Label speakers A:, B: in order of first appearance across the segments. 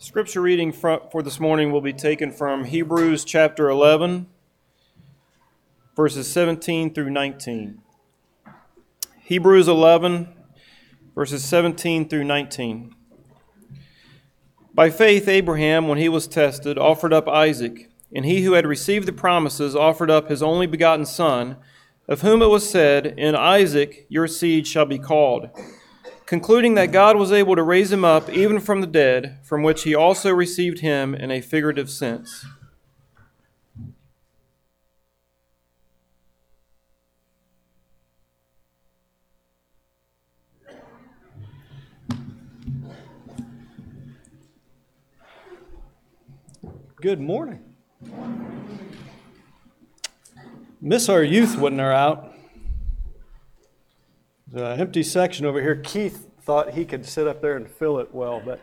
A: Scripture reading for this morning will be taken from Hebrews chapter 11, verses 17 through 19. Hebrews 11, verses 17 through 19. By faith, Abraham, when he was tested, offered up Isaac, and he who had received the promises offered up his only begotten Son, of whom it was said, In Isaac your seed shall be called concluding that God was able to raise him up even from the dead, from which he also received him in a figurative sense.
B: Good morning. Miss our youth when they're out. Empty section over here. Keith thought he could sit up there and fill it well, but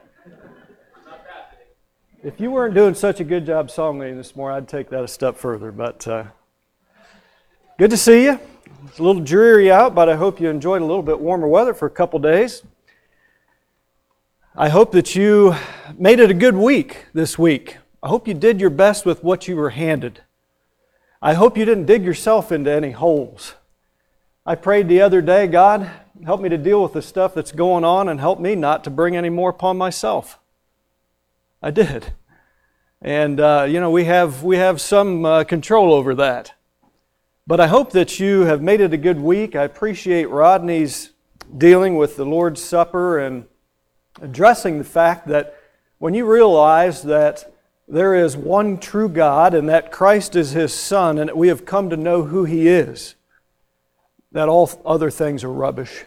B: if you weren't doing such a good job song leading this morning, I'd take that a step further. But uh, good to see you. It's a little dreary out, but I hope you enjoyed a little bit warmer weather for a couple days. I hope that you made it a good week this week. I hope you did your best with what you were handed. I hope you didn't dig yourself into any holes. I prayed the other day, God, help me to deal with the stuff that's going on and help me not to bring any more upon myself. I did. And, uh, you know, we have, we have some uh, control over that. But I hope that you have made it a good week. I appreciate Rodney's dealing with the Lord's Supper and addressing the fact that when you realize that there is one true God and that Christ is his Son and that we have come to know who he is, that all other things are rubbish.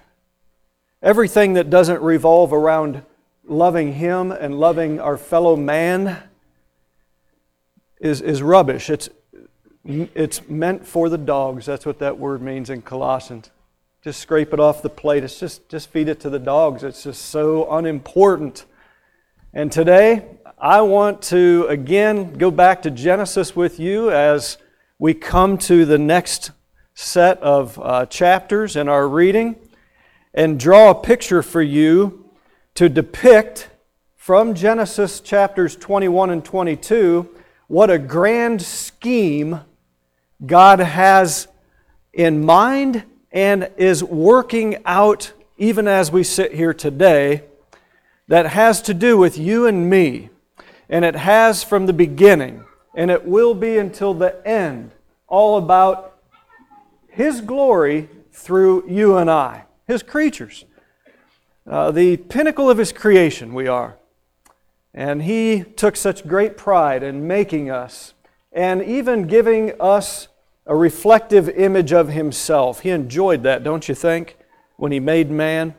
B: Everything that doesn't revolve around loving Him and loving our fellow man is, is rubbish. It's, it's meant for the dogs. That's what that word means in Colossians. Just scrape it off the plate. It's just, just feed it to the dogs. It's just so unimportant. And today, I want to again go back to Genesis with you as we come to the next set of uh, chapters in our reading and draw a picture for you to depict from Genesis chapters 21 and 22 what a grand scheme God has in mind and is working out even as we sit here today that has to do with you and me. And it has from the beginning, and it will be until the end, all about his glory through you and I, His creatures. Uh, the pinnacle of His creation, we are. And He took such great pride in making us and even giving us a reflective image of Himself. He enjoyed that, don't you think, when He made man?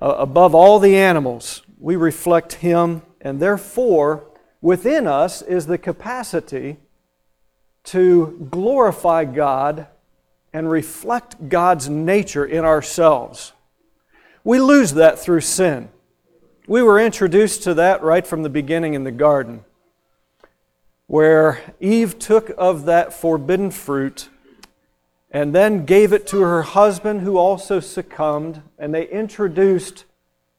B: Uh, above all the animals, we reflect Him, and therefore, within us is the capacity to glorify God and reflect God's nature in ourselves. We lose that through sin. We were introduced to that right from the beginning in the garden, where Eve took of that forbidden fruit and then gave it to her husband, who also succumbed, and they introduced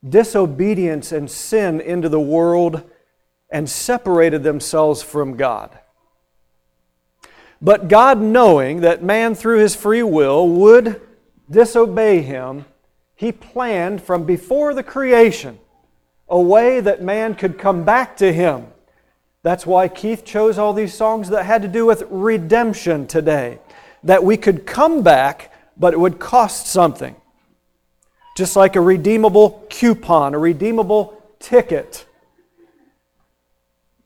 B: disobedience and sin into the world and separated themselves from God. But God, knowing that man through his free will would disobey him, he planned from before the creation a way that man could come back to him. That's why Keith chose all these songs that had to do with redemption today. That we could come back, but it would cost something. Just like a redeemable coupon, a redeemable ticket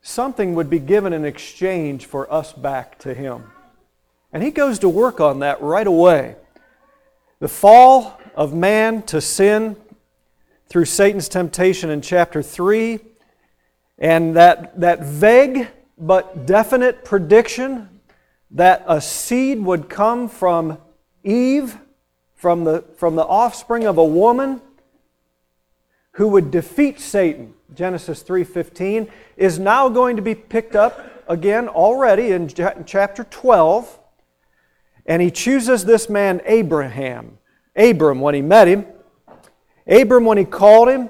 B: something would be given in exchange for us back to Him. And He goes to work on that right away. The fall of man to sin through Satan's temptation in chapter 3, and that, that vague but definite prediction that a seed would come from Eve, from the, from the offspring of a woman who would defeat Satan Genesis 3:15 is now going to be picked up again already in chapter 12 and he chooses this man Abraham Abram when he met him Abram when he called him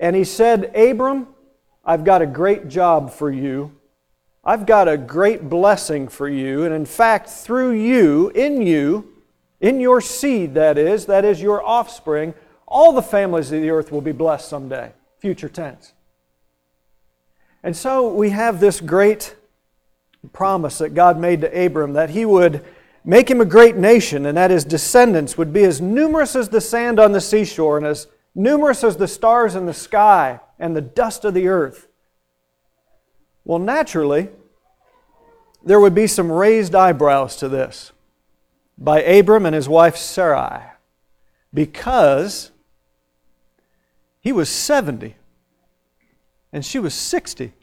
B: and he said Abram I've got a great job for you. I've got a great blessing for you. And in fact, through you, in you, in your seed, that is, that is your offspring, all the families of the earth will be blessed someday. Future tense. And so we have this great promise that God made to Abram that he would make him a great nation and that his descendants would be as numerous as the sand on the seashore and as numerous as the stars in the sky and the dust of the earth. Well, naturally, there would be some raised eyebrows to this by Abram and his wife Sarai because he was 70 and she was 60.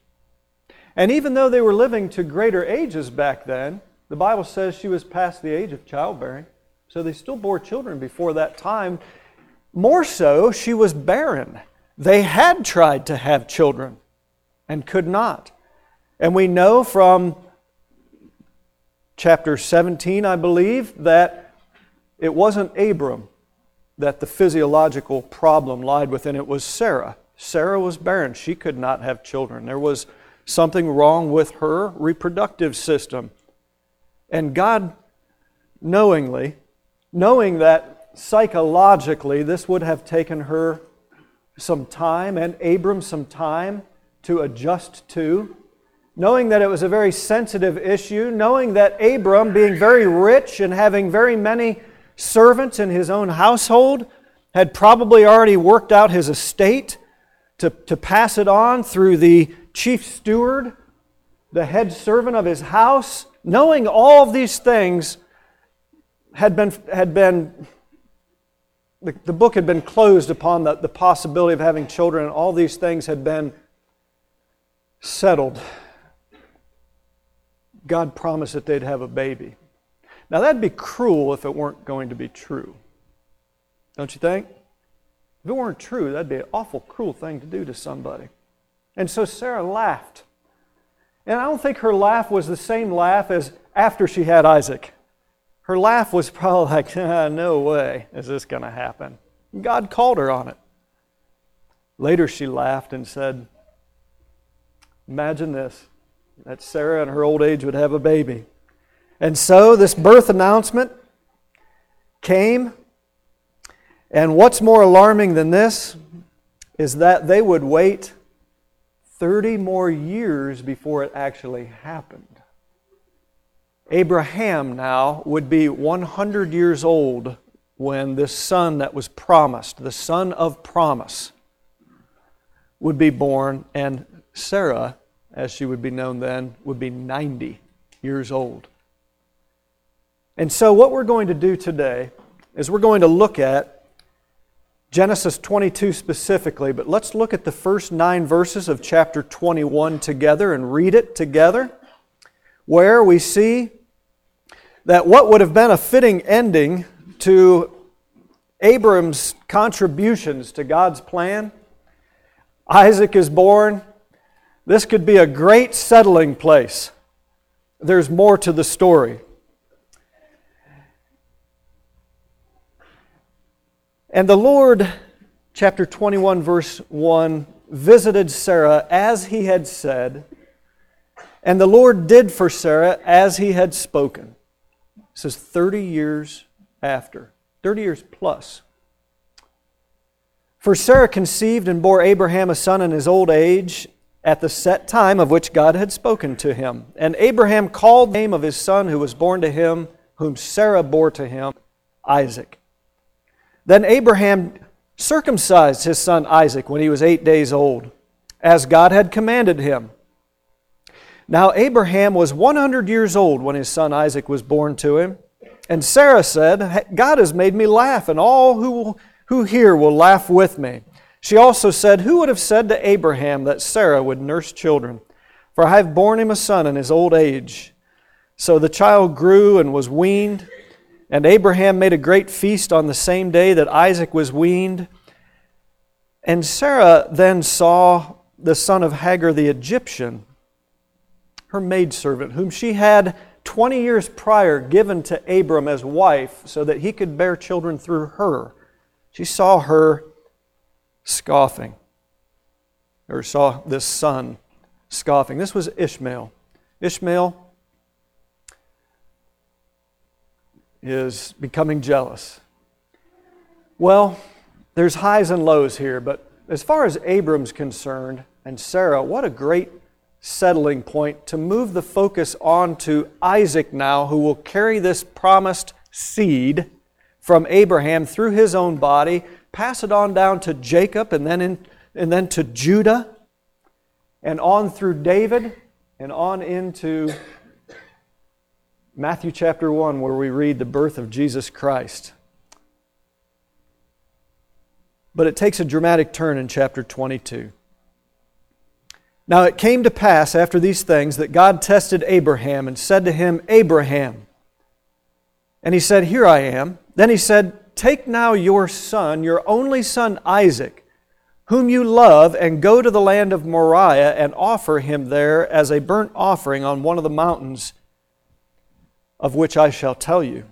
B: And even though they were living to greater ages back then, the Bible says she was past the age of childbearing. So they still bore children before that time. More so, she was barren. They had tried to have children and could not. And we know from chapter 17, I believe, that it wasn't Abram that the physiological problem lied within, it was Sarah. Sarah was barren. She could not have children. There was something wrong with her reproductive system. And God, knowingly, knowing that psychologically this would have taken her some time and Abram some time to adjust to, knowing that it was a very sensitive issue, knowing that Abram, being very rich and having very many servants in his own household, had probably already worked out his estate to, to pass it on through the chief steward, the head servant of his house, knowing all of these things had been, had been the, the book had been closed upon the, the possibility of having children, and all these things had been settled. God promised that they'd have a baby. Now, that'd be cruel if it weren't going to be true. Don't you think? If it weren't true, that'd be an awful cruel thing to do to somebody. And so Sarah laughed. And I don't think her laugh was the same laugh as after she had Isaac. Her laugh was probably like, ah, no way is this going to happen. God called her on it. Later she laughed and said, Imagine this that Sarah in her old age would have a baby. And so this birth announcement came. And what's more alarming than this is that they would wait 30 more years before it actually happened. Abraham now would be 100 years old when this son that was promised, the son of promise, would be born, and Sarah, as she would be known then, would be 90 years old. And so, what we're going to do today is we're going to look at Genesis 22 specifically, but let's look at the first nine verses of chapter 21 together and read it together, where we see that what would have been a fitting ending to Abram's contributions to God's plan, Isaac is born. This could be a great settling place. There's more to the story. And the Lord, chapter 21, verse 1, visited Sarah as he had said, and the Lord did for Sarah as he had spoken. It says 30 years after, 30 years plus. For Sarah conceived and bore Abraham a son in his old age at the set time of which God had spoken to him. And Abraham called the name of his son who was born to him, whom Sarah bore to him, Isaac. Then Abraham circumcised his son Isaac when he was eight days old, as God had commanded him. Now Abraham was 100 years old when his son Isaac was born to him. And Sarah said, God has made me laugh, and all who, who hear will laugh with me. She also said, Who would have said to Abraham that Sarah would nurse children? For I have borne him a son in his old age. So the child grew and was weaned. And Abraham made a great feast on the same day that Isaac was weaned. And Sarah then saw the son of Hagar the Egyptian, her maidservant, whom she had 20 years prior given to Abram as wife so that he could bear children through her. She saw her scoffing. or saw this son scoffing. This was Ishmael. Ishmael is becoming jealous. Well, there's highs and lows here, but as far as Abram's concerned and Sarah, what a great settling point to move the focus on to Isaac now, who will carry this promised seed from Abraham through his own body, pass it on down to Jacob and then, in, and then to Judah, and on through David, and on into Matthew chapter 1, where we read the birth of Jesus Christ. But it takes a dramatic turn in chapter 22. Now it came to pass after these things that God tested Abraham and said to him, Abraham. And he said, Here I am. Then he said, Take now your son, your only son Isaac, whom you love, and go to the land of Moriah and offer him there as a burnt offering on one of the mountains of which I shall tell you.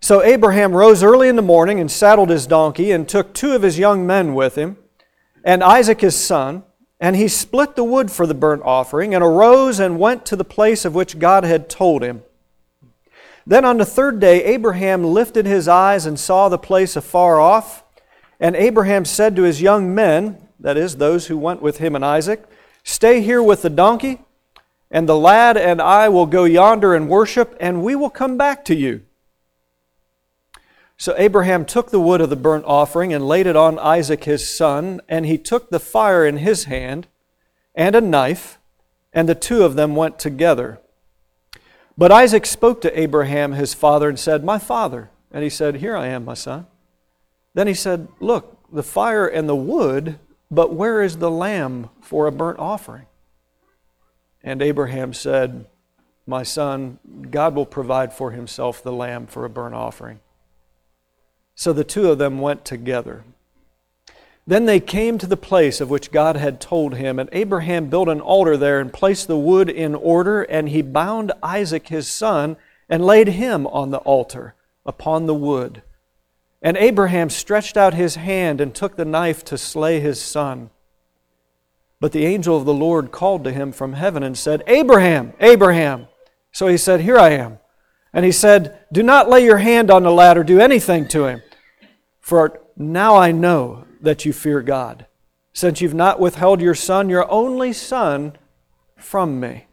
B: So Abraham rose early in the morning and saddled his donkey and took two of his young men with him and Isaac his son, and he split the wood for the burnt offering and arose and went to the place of which God had told him. Then on the third day, Abraham lifted his eyes and saw the place afar off. And Abraham said to his young men, that is, those who went with him and Isaac, Stay here with the donkey and the lad and I will go yonder and worship, and we will come back to you. So Abraham took the wood of the burnt offering and laid it on Isaac his son, and he took the fire in his hand and a knife, and the two of them went together. But Isaac spoke to Abraham his father and said, My father. And he said, Here I am, my son. Then he said, Look, the fire and the wood, but where is the lamb for a burnt offering? And Abraham said, My son, God will provide for himself the lamb for a burnt offering. So the two of them went together. Then they came to the place of which God had told him, and Abraham built an altar there and placed the wood in order, and he bound Isaac his son and laid him on the altar upon the wood. And Abraham stretched out his hand and took the knife to slay his son. But the angel of the Lord called to him from heaven and said, Abraham, Abraham. So he said, Here I am. And he said, Do not lay your hand on the lad or do anything to him. For now I know that you fear God, since you've not withheld your son, your only son, from me.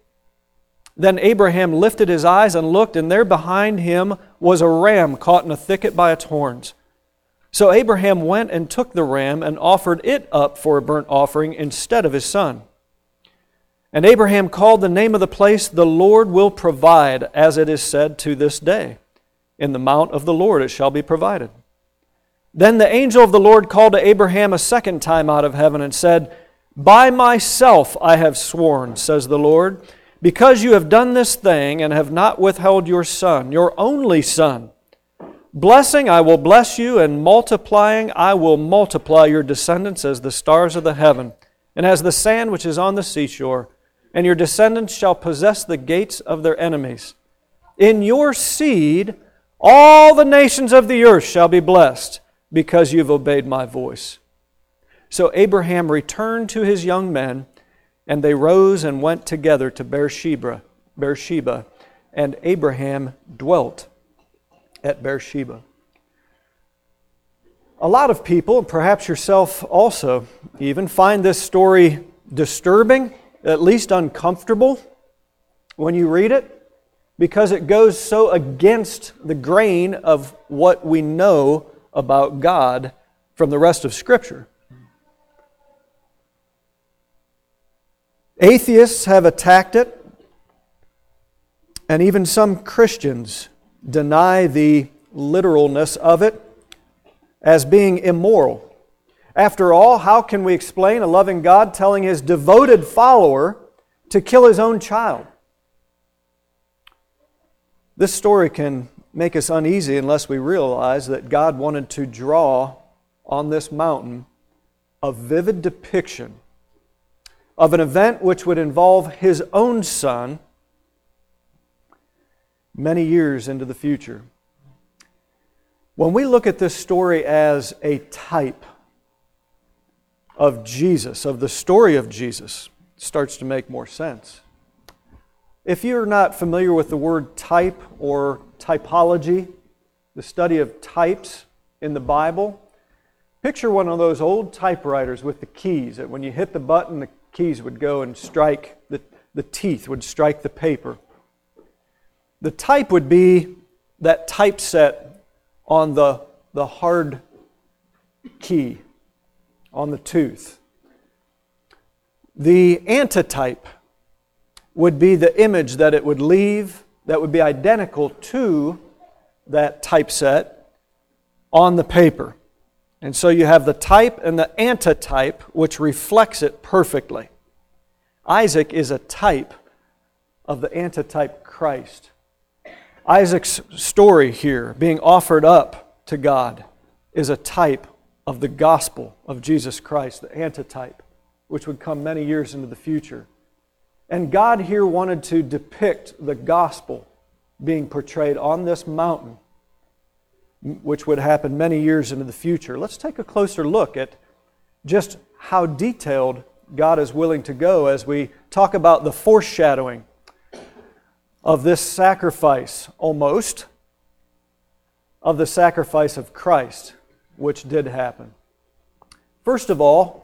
B: Then Abraham lifted his eyes and looked, and there behind him was a ram caught in a thicket by its horns. So Abraham went and took the ram and offered it up for a burnt offering instead of his son. And Abraham called the name of the place, The Lord will provide, as it is said to this day. In the mount of the Lord it shall be provided. Then the angel of the Lord called to Abraham a second time out of heaven and said, By myself I have sworn, says the Lord, because you have done this thing and have not withheld your son, your only son. Blessing, I will bless you, and multiplying, I will multiply your descendants as the stars of the heaven, and as the sand which is on the seashore. And your descendants shall possess the gates of their enemies. In your seed, all the nations of the earth shall be blessed, because you've obeyed my voice. So Abraham returned to his young men, and they rose and went together to Beersheba, Beersheba, and Abraham dwelt at Beersheba. A lot of people, perhaps yourself also, even find this story disturbing, at least uncomfortable when you read it, because it goes so against the grain of what we know about God from the rest of Scripture. Atheists have attacked it, and even some Christians deny the literalness of it as being immoral. After all, how can we explain a loving God telling his devoted follower to kill his own child? This story can make us uneasy unless we realize that God wanted to draw on this mountain a vivid depiction of an event which would involve his own son many years into the future. When we look at this story as a type, of Jesus, of the story of Jesus, starts to make more sense. If you're not familiar with the word type or typology, the study of types in the Bible, picture one of those old typewriters with the keys that when you hit the button, the keys would go and strike, the, the teeth would strike the paper. The type would be that typeset on the, the hard key, on the tooth. The antitype would be the image that it would leave that would be identical to that typeset on the paper. And so you have the type and the antitype, which reflects it perfectly. Isaac is a type of the antitype Christ. Isaac's story here, being offered up to God, is a type of the gospel of Jesus Christ, the antitype, which would come many years into the future. And God here wanted to depict the gospel being portrayed on this mountain, which would happen many years into the future. Let's take a closer look at just how detailed God is willing to go as we talk about the foreshadowing of this sacrifice, almost, of the sacrifice of Christ, which did happen. First of all,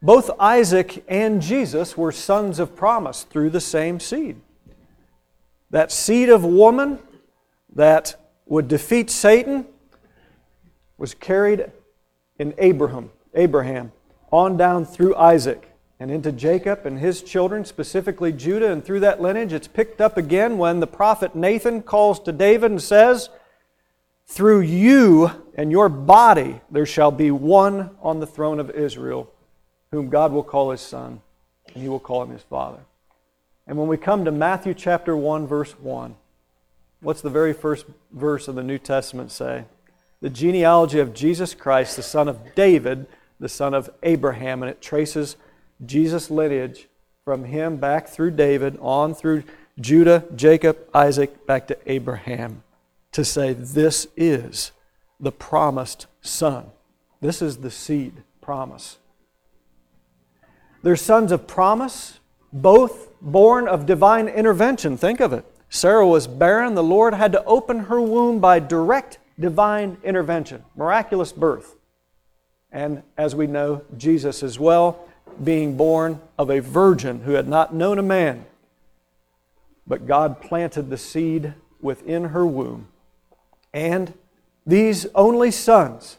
B: both Isaac and Jesus were sons of promise through the same seed. That seed of woman that would defeat Satan was carried in Abraham, Abraham, on down through Isaac and into Jacob and his children, specifically Judah, and through that lineage it's picked up again when the prophet Nathan calls to David and says, Through you and your body there shall be one on the throne of Israel whom God will call his son, and he will call him his father. And when we come to Matthew chapter 1, verse 1, what's the very first verse of the New Testament say? The genealogy of Jesus Christ, the son of David, the son of Abraham, and it traces Jesus' lineage from him back through David, on through Judah, Jacob, Isaac, back to Abraham, to say this is the promised son. This is the seed promise. They're sons of promise, both born of divine intervention. Think of it. Sarah was barren. The Lord had to open her womb by direct divine intervention, miraculous birth. And as we know, Jesus as well, being born of a virgin who had not known a man. But God planted the seed within her womb. And these only sons,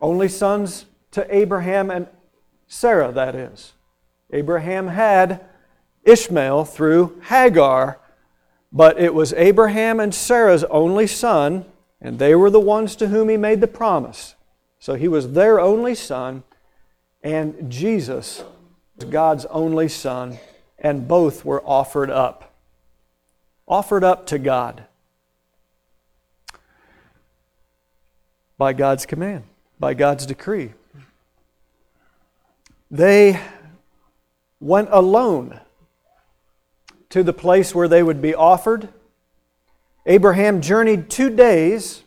B: only sons to Abraham and Sarah, that is. Abraham had Ishmael through Hagar, but it was Abraham and Sarah's only son, and they were the ones to whom he made the promise. So he was their only son, and Jesus God's only son, and both were offered up. Offered up to God by God's command, by God's decree. They went alone to the place where they would be offered. Abraham journeyed two days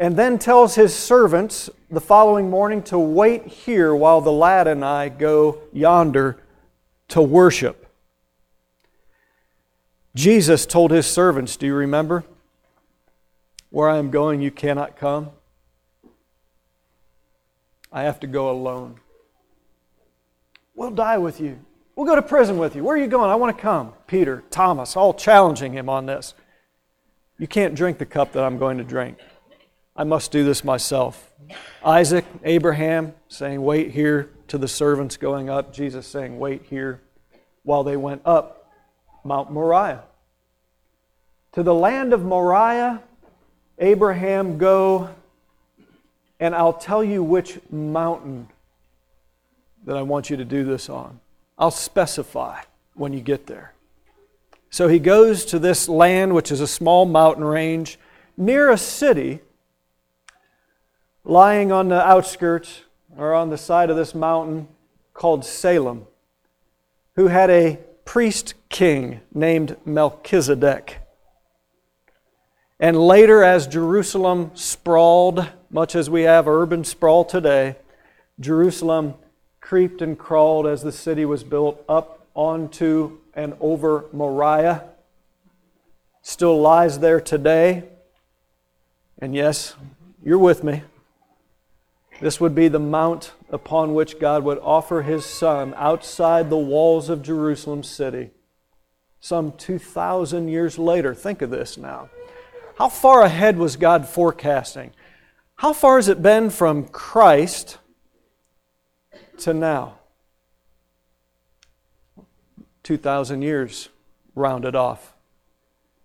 B: and then tells his servants the following morning to wait here while the lad and I go yonder to worship. Jesus told his servants, Do you remember? Where I am going, you cannot come. I have to go alone. We'll die with you. We'll go to prison with you. Where are you going? I want to come. Peter, Thomas, all challenging him on this. You can't drink the cup that I'm going to drink. I must do this myself. Isaac, Abraham saying, Wait here to the servants going up. Jesus saying, Wait here while they went up Mount Moriah. To the land of Moriah, Abraham, go, and I'll tell you which mountain that I want you to do this on. I'll specify when you get there. So he goes to this land, which is a small mountain range, near a city, lying on the outskirts or on the side of this mountain called Salem, who had a priest king named Melchizedek. And later, as Jerusalem sprawled, much as we have urban sprawl today, Jerusalem creeped and crawled as the city was built up onto and over Moriah. Still lies there today. And yes, you're with me. This would be the mount upon which God would offer his son outside the walls of Jerusalem city. Some 2,000 years later. Think of this now. How far ahead was God forecasting? How far has it been from Christ to now? 2,000 years rounded off.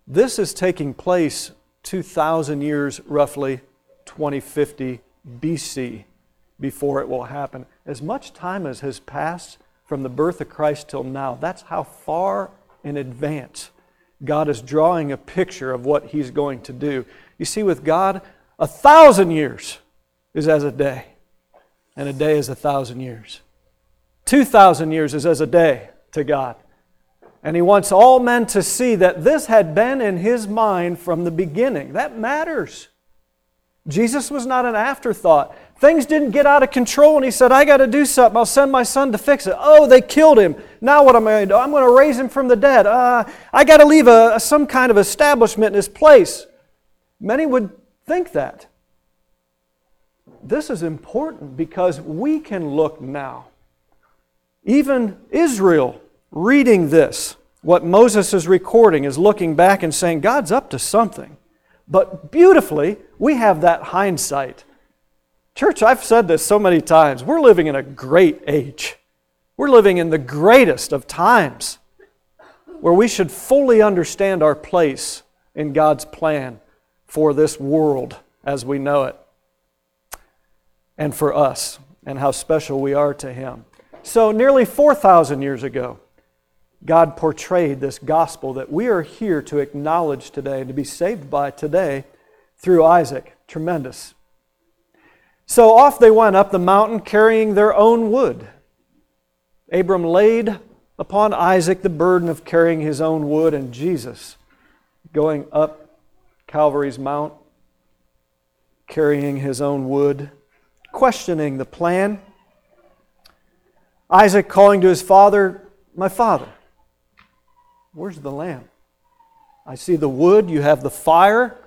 B: This is taking place 2,000 years, roughly 2050 BC, before it will happen. As much time as has passed from the birth of Christ till now, that's how far in advance God is drawing a picture of what He's going to do. You see, with God, a thousand years is as a day, and a day is a thousand years. Two thousand years is as a day to God. And He wants all men to see that this had been in His mind from the beginning. That matters. Jesus was not an afterthought. Things didn't get out of control, and he said, I got to do something. I'll send my son to fix it. Oh, they killed him. Now what am I going to do? I'm going to raise him from the dead. Uh, I got to leave a, some kind of establishment in his place. Many would think that. This is important because we can look now. Even Israel reading this, what Moses is recording, is looking back and saying, God's up to something. But beautifully, we have that hindsight. Church, I've said this so many times. We're living in a great age. We're living in the greatest of times where we should fully understand our place in God's plan for this world as we know it and for us and how special we are to Him. So, nearly 4,000 years ago, God portrayed this gospel that we are here to acknowledge today and to be saved by today through Isaac. Tremendous. So off they went up the mountain carrying their own wood. Abram laid upon Isaac the burden of carrying his own wood, and Jesus going up Calvary's Mount, carrying his own wood, questioning the plan. Isaac calling to his father, My father, where's the lamb? I see the wood, you have the fire,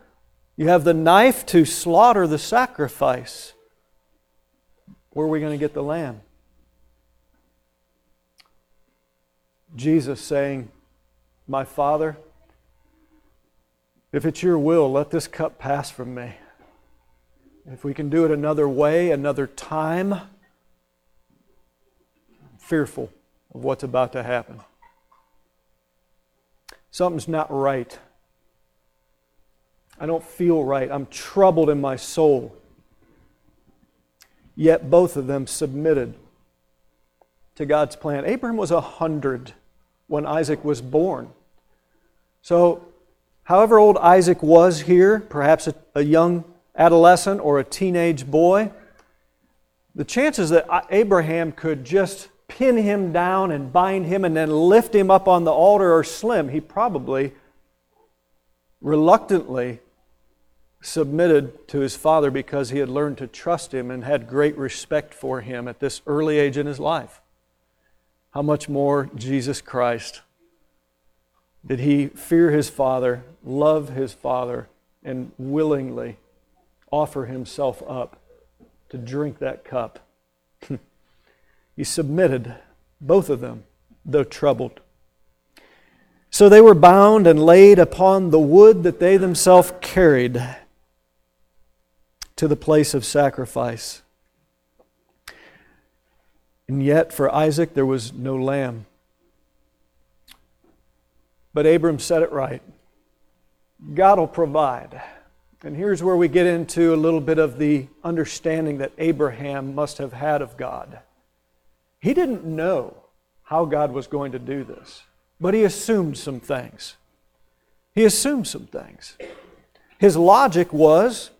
B: you have the knife to slaughter the sacrifice. Where are we going to get the lamb? Jesus saying, My Father, if it's your will, let this cup pass from me. If we can do it another way, another time, I'm fearful of what's about to happen. Something's not right. I don't feel right. I'm troubled in my soul. Yet both of them submitted to God's plan. Abraham was a hundred when Isaac was born. So, however old Isaac was here, perhaps a, a young adolescent or a teenage boy, the chances that Abraham could just pin him down and bind him and then lift him up on the altar are slim. He probably reluctantly submitted to his father because he had learned to trust him and had great respect for him at this early age in his life. How much more Jesus Christ did he fear his father, love his father, and willingly offer himself up to drink that cup? he submitted, both of them, though troubled. So they were bound and laid upon the wood that they themselves carried to the place of sacrifice. And yet, for Isaac, there was no lamb. But Abram said it right God will provide. And here's where we get into a little bit of the understanding that Abraham must have had of God. He didn't know how God was going to do this, but he assumed some things. He assumed some things. His logic was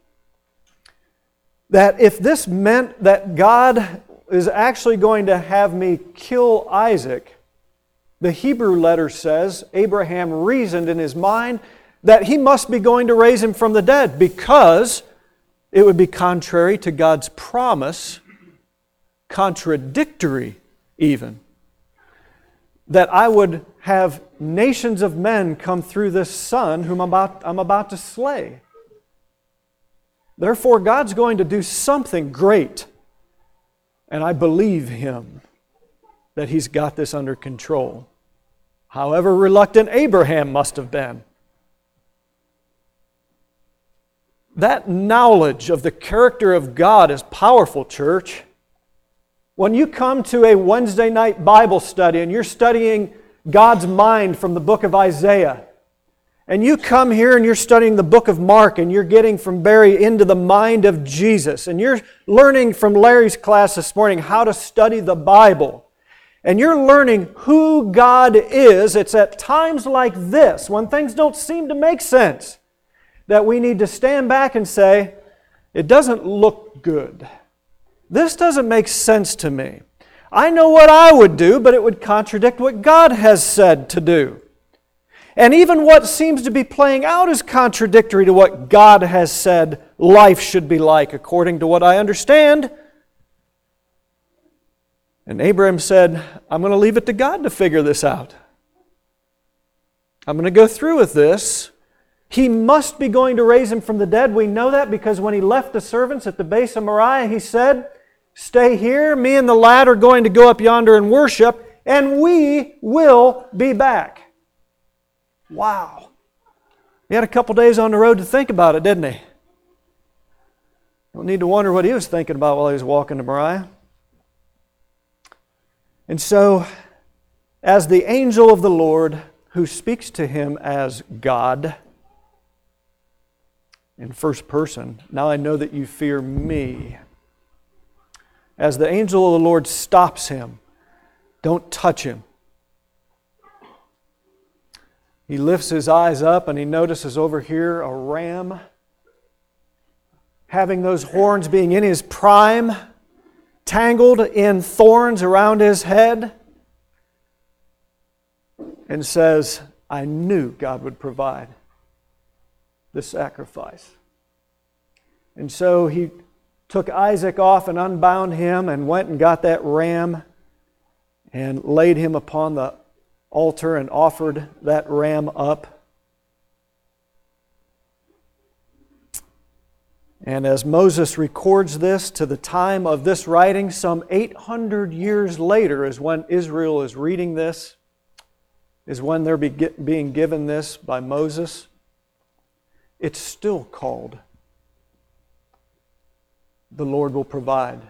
B: that if this meant that God is actually going to have me kill Isaac, the Hebrew letter says Abraham reasoned in his mind that he must be going to raise him from the dead because it would be contrary to God's promise contradictory even. That I would have nations of men come through this son whom I'm about, I'm about to slay. Therefore, God's going to do something great. And I believe Him that He's got this under control. However reluctant Abraham must have been. That knowledge of the character of God is powerful, church. When you come to a Wednesday night Bible study and you're studying God's mind from the book of Isaiah, and you come here and you're studying the book of Mark and you're getting from Barry into the mind of Jesus, and you're learning from Larry's class this morning how to study the Bible, and you're learning who God is, it's at times like this, when things don't seem to make sense, that we need to stand back and say, it doesn't look good. This doesn't make sense to me. I know what I would do, but it would contradict what God has said to do. And even what seems to be playing out is contradictory to what God has said life should be like, according to what I understand. And Abraham said, I'm going to leave it to God to figure this out. I'm going to go through with this. He must be going to raise him from the dead. We know that because when he left the servants at the base of Moriah, he said, Stay here. Me and the lad are going to go up yonder and worship, and we will be back. Wow. He had a couple days on the road to think about it, didn't he? Don't need to wonder what he was thinking about while he was walking to Moriah. And so, as the angel of the Lord who speaks to him as God in first person, now I know that you fear me. As the angel of the Lord stops him, don't touch him. He lifts his eyes up and he notices over here a ram having those horns being in his prime, tangled in thorns around his head, and says, I knew God would provide the sacrifice. And so he took Isaac off and unbound him and went and got that ram and laid him upon the altar and offered that ram up. And as Moses records this to the time of this writing, some 800 years later, is when Israel is reading this, is when they're being given this by Moses. It's still called the Lord will provide.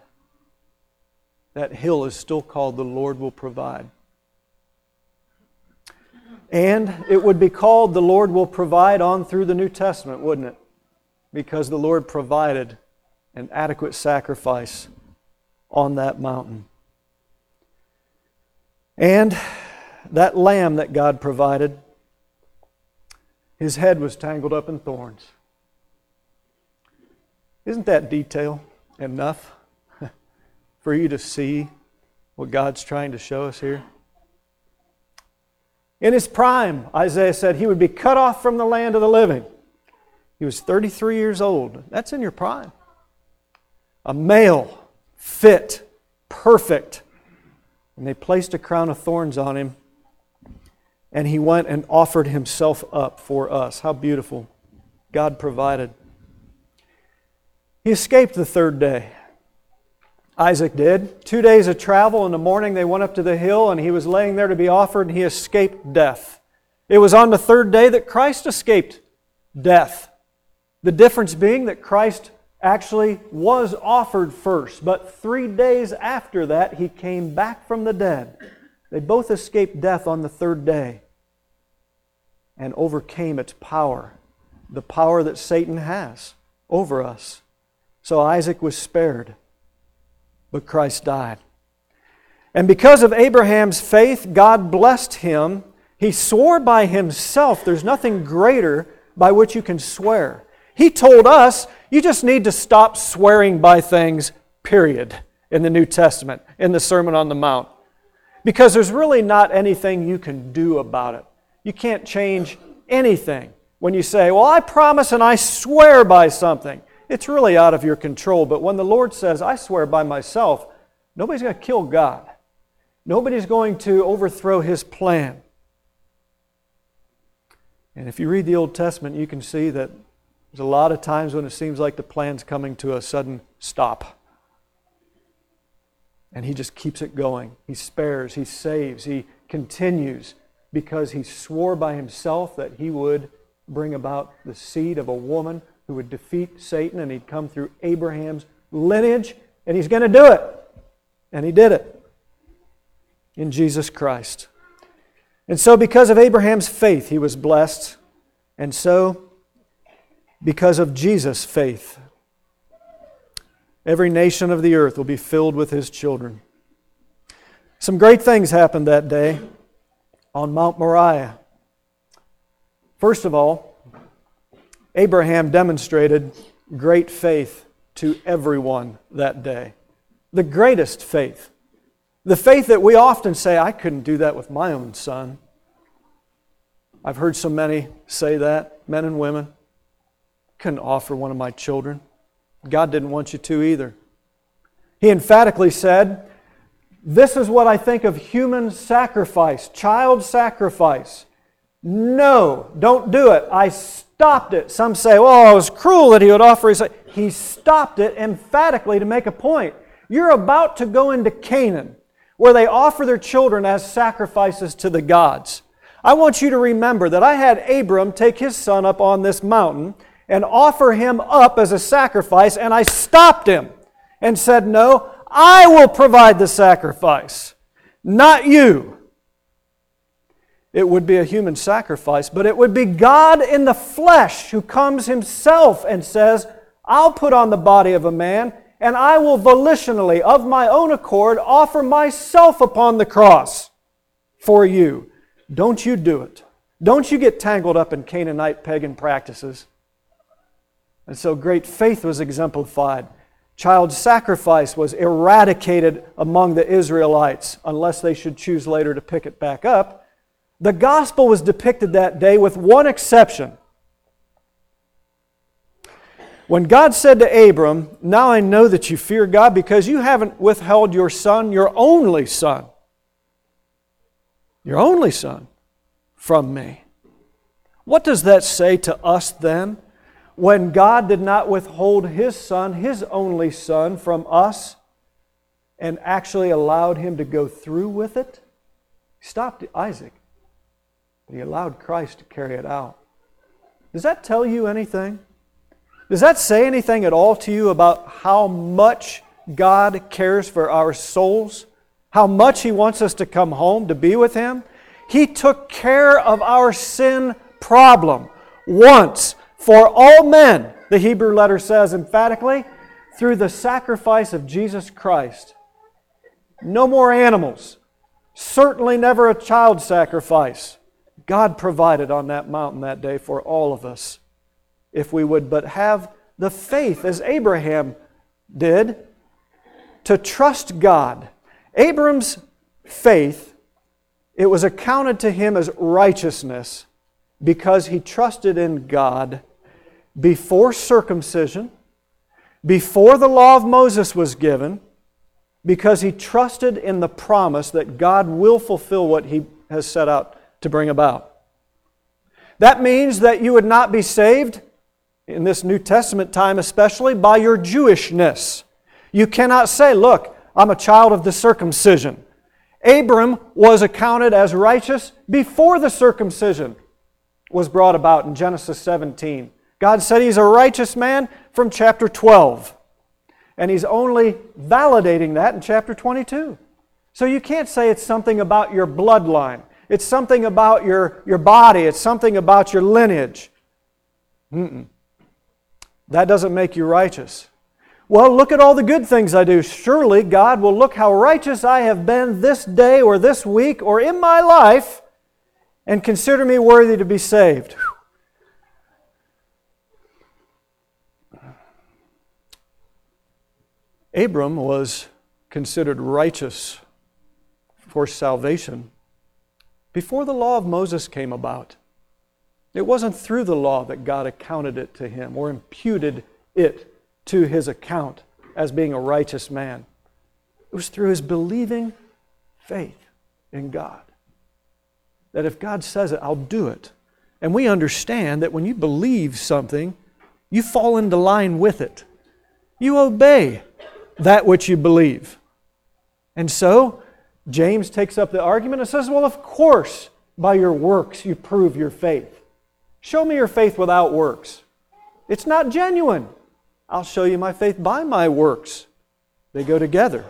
B: That hill is still called the Lord will provide. And it would be called the Lord will provide on through the New Testament, wouldn't it? Because the Lord provided an adequate sacrifice on that mountain. And that lamb that God provided, his head was tangled up in thorns. Isn't that detail enough for you to see what God's trying to show us here? In his prime, Isaiah said he would be cut off from the land of the living. He was 33 years old. That's in your prime. A male, fit, perfect. And they placed a crown of thorns on him. And he went and offered himself up for us. How beautiful. God provided. He escaped the third day. Isaac did. Two days of travel. In the morning, they went up to the hill, and he was laying there to be offered, and he escaped death. It was on the third day that Christ escaped death. The difference being that Christ actually was offered first, but three days after that, he came back from the dead. They both escaped death on the third day and overcame its power, the power that Satan has over us. So Isaac was spared but Christ died. And because of Abraham's faith, God blessed him. He swore by himself. There's nothing greater by which you can swear. He told us, you just need to stop swearing by things, period, in the New Testament, in the Sermon on the Mount. Because there's really not anything you can do about it. You can't change anything when you say, Well, I promise and I swear by something it's really out of your control. But when the Lord says, I swear by myself, Nobody's going to kill God. Nobody's going to overthrow his plan. And if you read the Old Testament, you can see that there's a lot of times when it seems like the plan's coming to a sudden stop. And he just keeps it going. He spares, he saves, he continues because he swore by himself that he would bring about the seed of a woman who would defeat Satan and he'd come through Abraham's lineage and he's going to do it. And he did it in Jesus Christ. And so, because of Abraham's faith, he was blessed. And so, because of Jesus' faith, every nation of the earth will be filled with his children. Some great things happened that day on Mount Moriah. First of all, Abraham demonstrated great faith to everyone that day. The greatest faith. The faith that we often say, I couldn't do that with my own son. I've heard so many say that, men and women. Couldn't offer one of my children. God didn't want you to either. He emphatically said, This is what I think of human sacrifice, child sacrifice. No, don't do it. I stopped it. Some say, well, it was cruel that he would offer his. He stopped it emphatically to make a point. You're about to go into Canaan, where they offer their children as sacrifices to the gods. I want you to remember that I had Abram take his son up on this mountain and offer him up as a sacrifice, and I stopped him and said, No, I will provide the sacrifice, not you. It would be a human sacrifice, but it would be God in the flesh who comes himself and says, I'll put on the body of a man, and I will volitionally, of my own accord, offer myself upon the cross for you. Don't you do it. Don't you get tangled up in Canaanite pagan practices. And so great faith was exemplified. Child sacrifice was eradicated among the Israelites, unless they should choose later to pick it back up. The gospel was depicted that day with one exception. When God said to Abram, Now I know that you fear God because you haven't withheld your son, your only son, your only son, from me. What does that say to us then? When God did not withhold his son, his only son, from us and actually allowed him to go through with it? He stopped Isaac. He allowed Christ to carry it out. Does that tell you anything? Does that say anything at all to you about how much God cares for our souls? How much He wants us to come home to be with Him? He took care of our sin problem once for all men, the Hebrew letter says emphatically, through the sacrifice of Jesus Christ. No more animals. Certainly never a child sacrifice. God provided on that mountain that day for all of us. If we would but have the faith, as Abraham did, to trust God. Abram's faith, it was accounted to him as righteousness because he trusted in God before circumcision, before the law of Moses was given, because he trusted in the promise that God will fulfill what he has set out to bring about. That means that you would not be saved, in this New Testament time especially, by your Jewishness. You cannot say, Look, I'm a child of the circumcision. Abram was accounted as righteous before the circumcision was brought about in Genesis 17. God said he's a righteous man from chapter 12. And he's only validating that in chapter 22. So you can't say it's something about your bloodline. It's something about your, your body. It's something about your lineage. Mm-mm. That doesn't make you righteous. Well, look at all the good things I do. Surely God will look how righteous I have been this day or this week or in my life and consider me worthy to be saved. Abram was considered righteous for salvation before the law of Moses came about. It wasn't through the law that God accounted it to him or imputed it to his account as being a righteous man. It was through his believing faith in God. That if God says it, I'll do it. And we understand that when you believe something, you fall into line with it. You obey that which you believe. And so, James takes up the argument and says, Well, of course, by your works you prove your faith. Show me your faith without works. It's not genuine. I'll show you my faith by my works. They go together.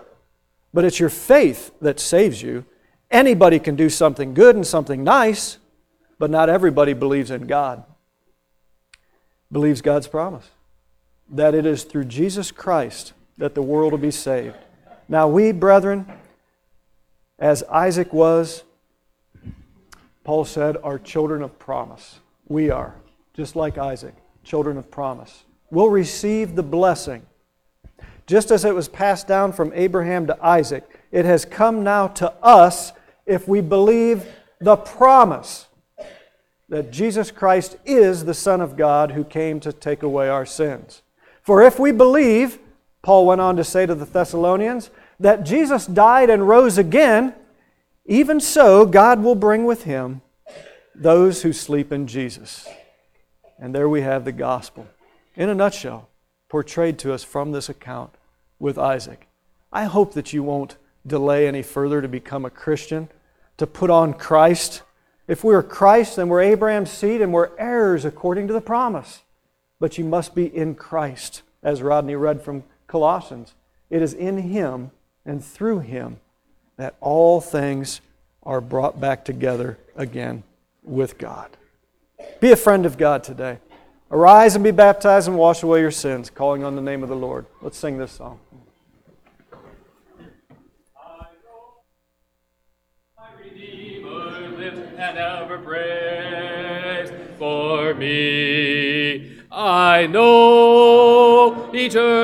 B: But it's your faith that saves you. Anybody can do something good and something nice, but not everybody believes in God. Believes God's promise that it is through Jesus Christ that the world will be saved. Now, we, brethren, as Isaac was, Paul said, are children of promise. We are, just like Isaac, children of promise. We'll receive the blessing. Just as it was passed down from Abraham to Isaac, it has come now to us if we believe the promise that Jesus Christ is the Son of God who came to take away our sins. For if we believe, Paul went on to say to the Thessalonians, that Jesus died and rose again, even so God will bring with him those who sleep in Jesus. And there we have the gospel, in a nutshell, portrayed to us from this account with Isaac. I hope that you won't delay any further to become a Christian, to put on Christ. If we're Christ, then we're Abraham's seed and we're heirs according to the promise but you must be in Christ, as Rodney read from Colossians. It is in Him and through Him that all things are brought back together again with God. Be a friend of God today. Arise and be baptized and wash away your sins, calling on the name of the Lord. Let's sing this song.
C: and ever for me. I know eternal.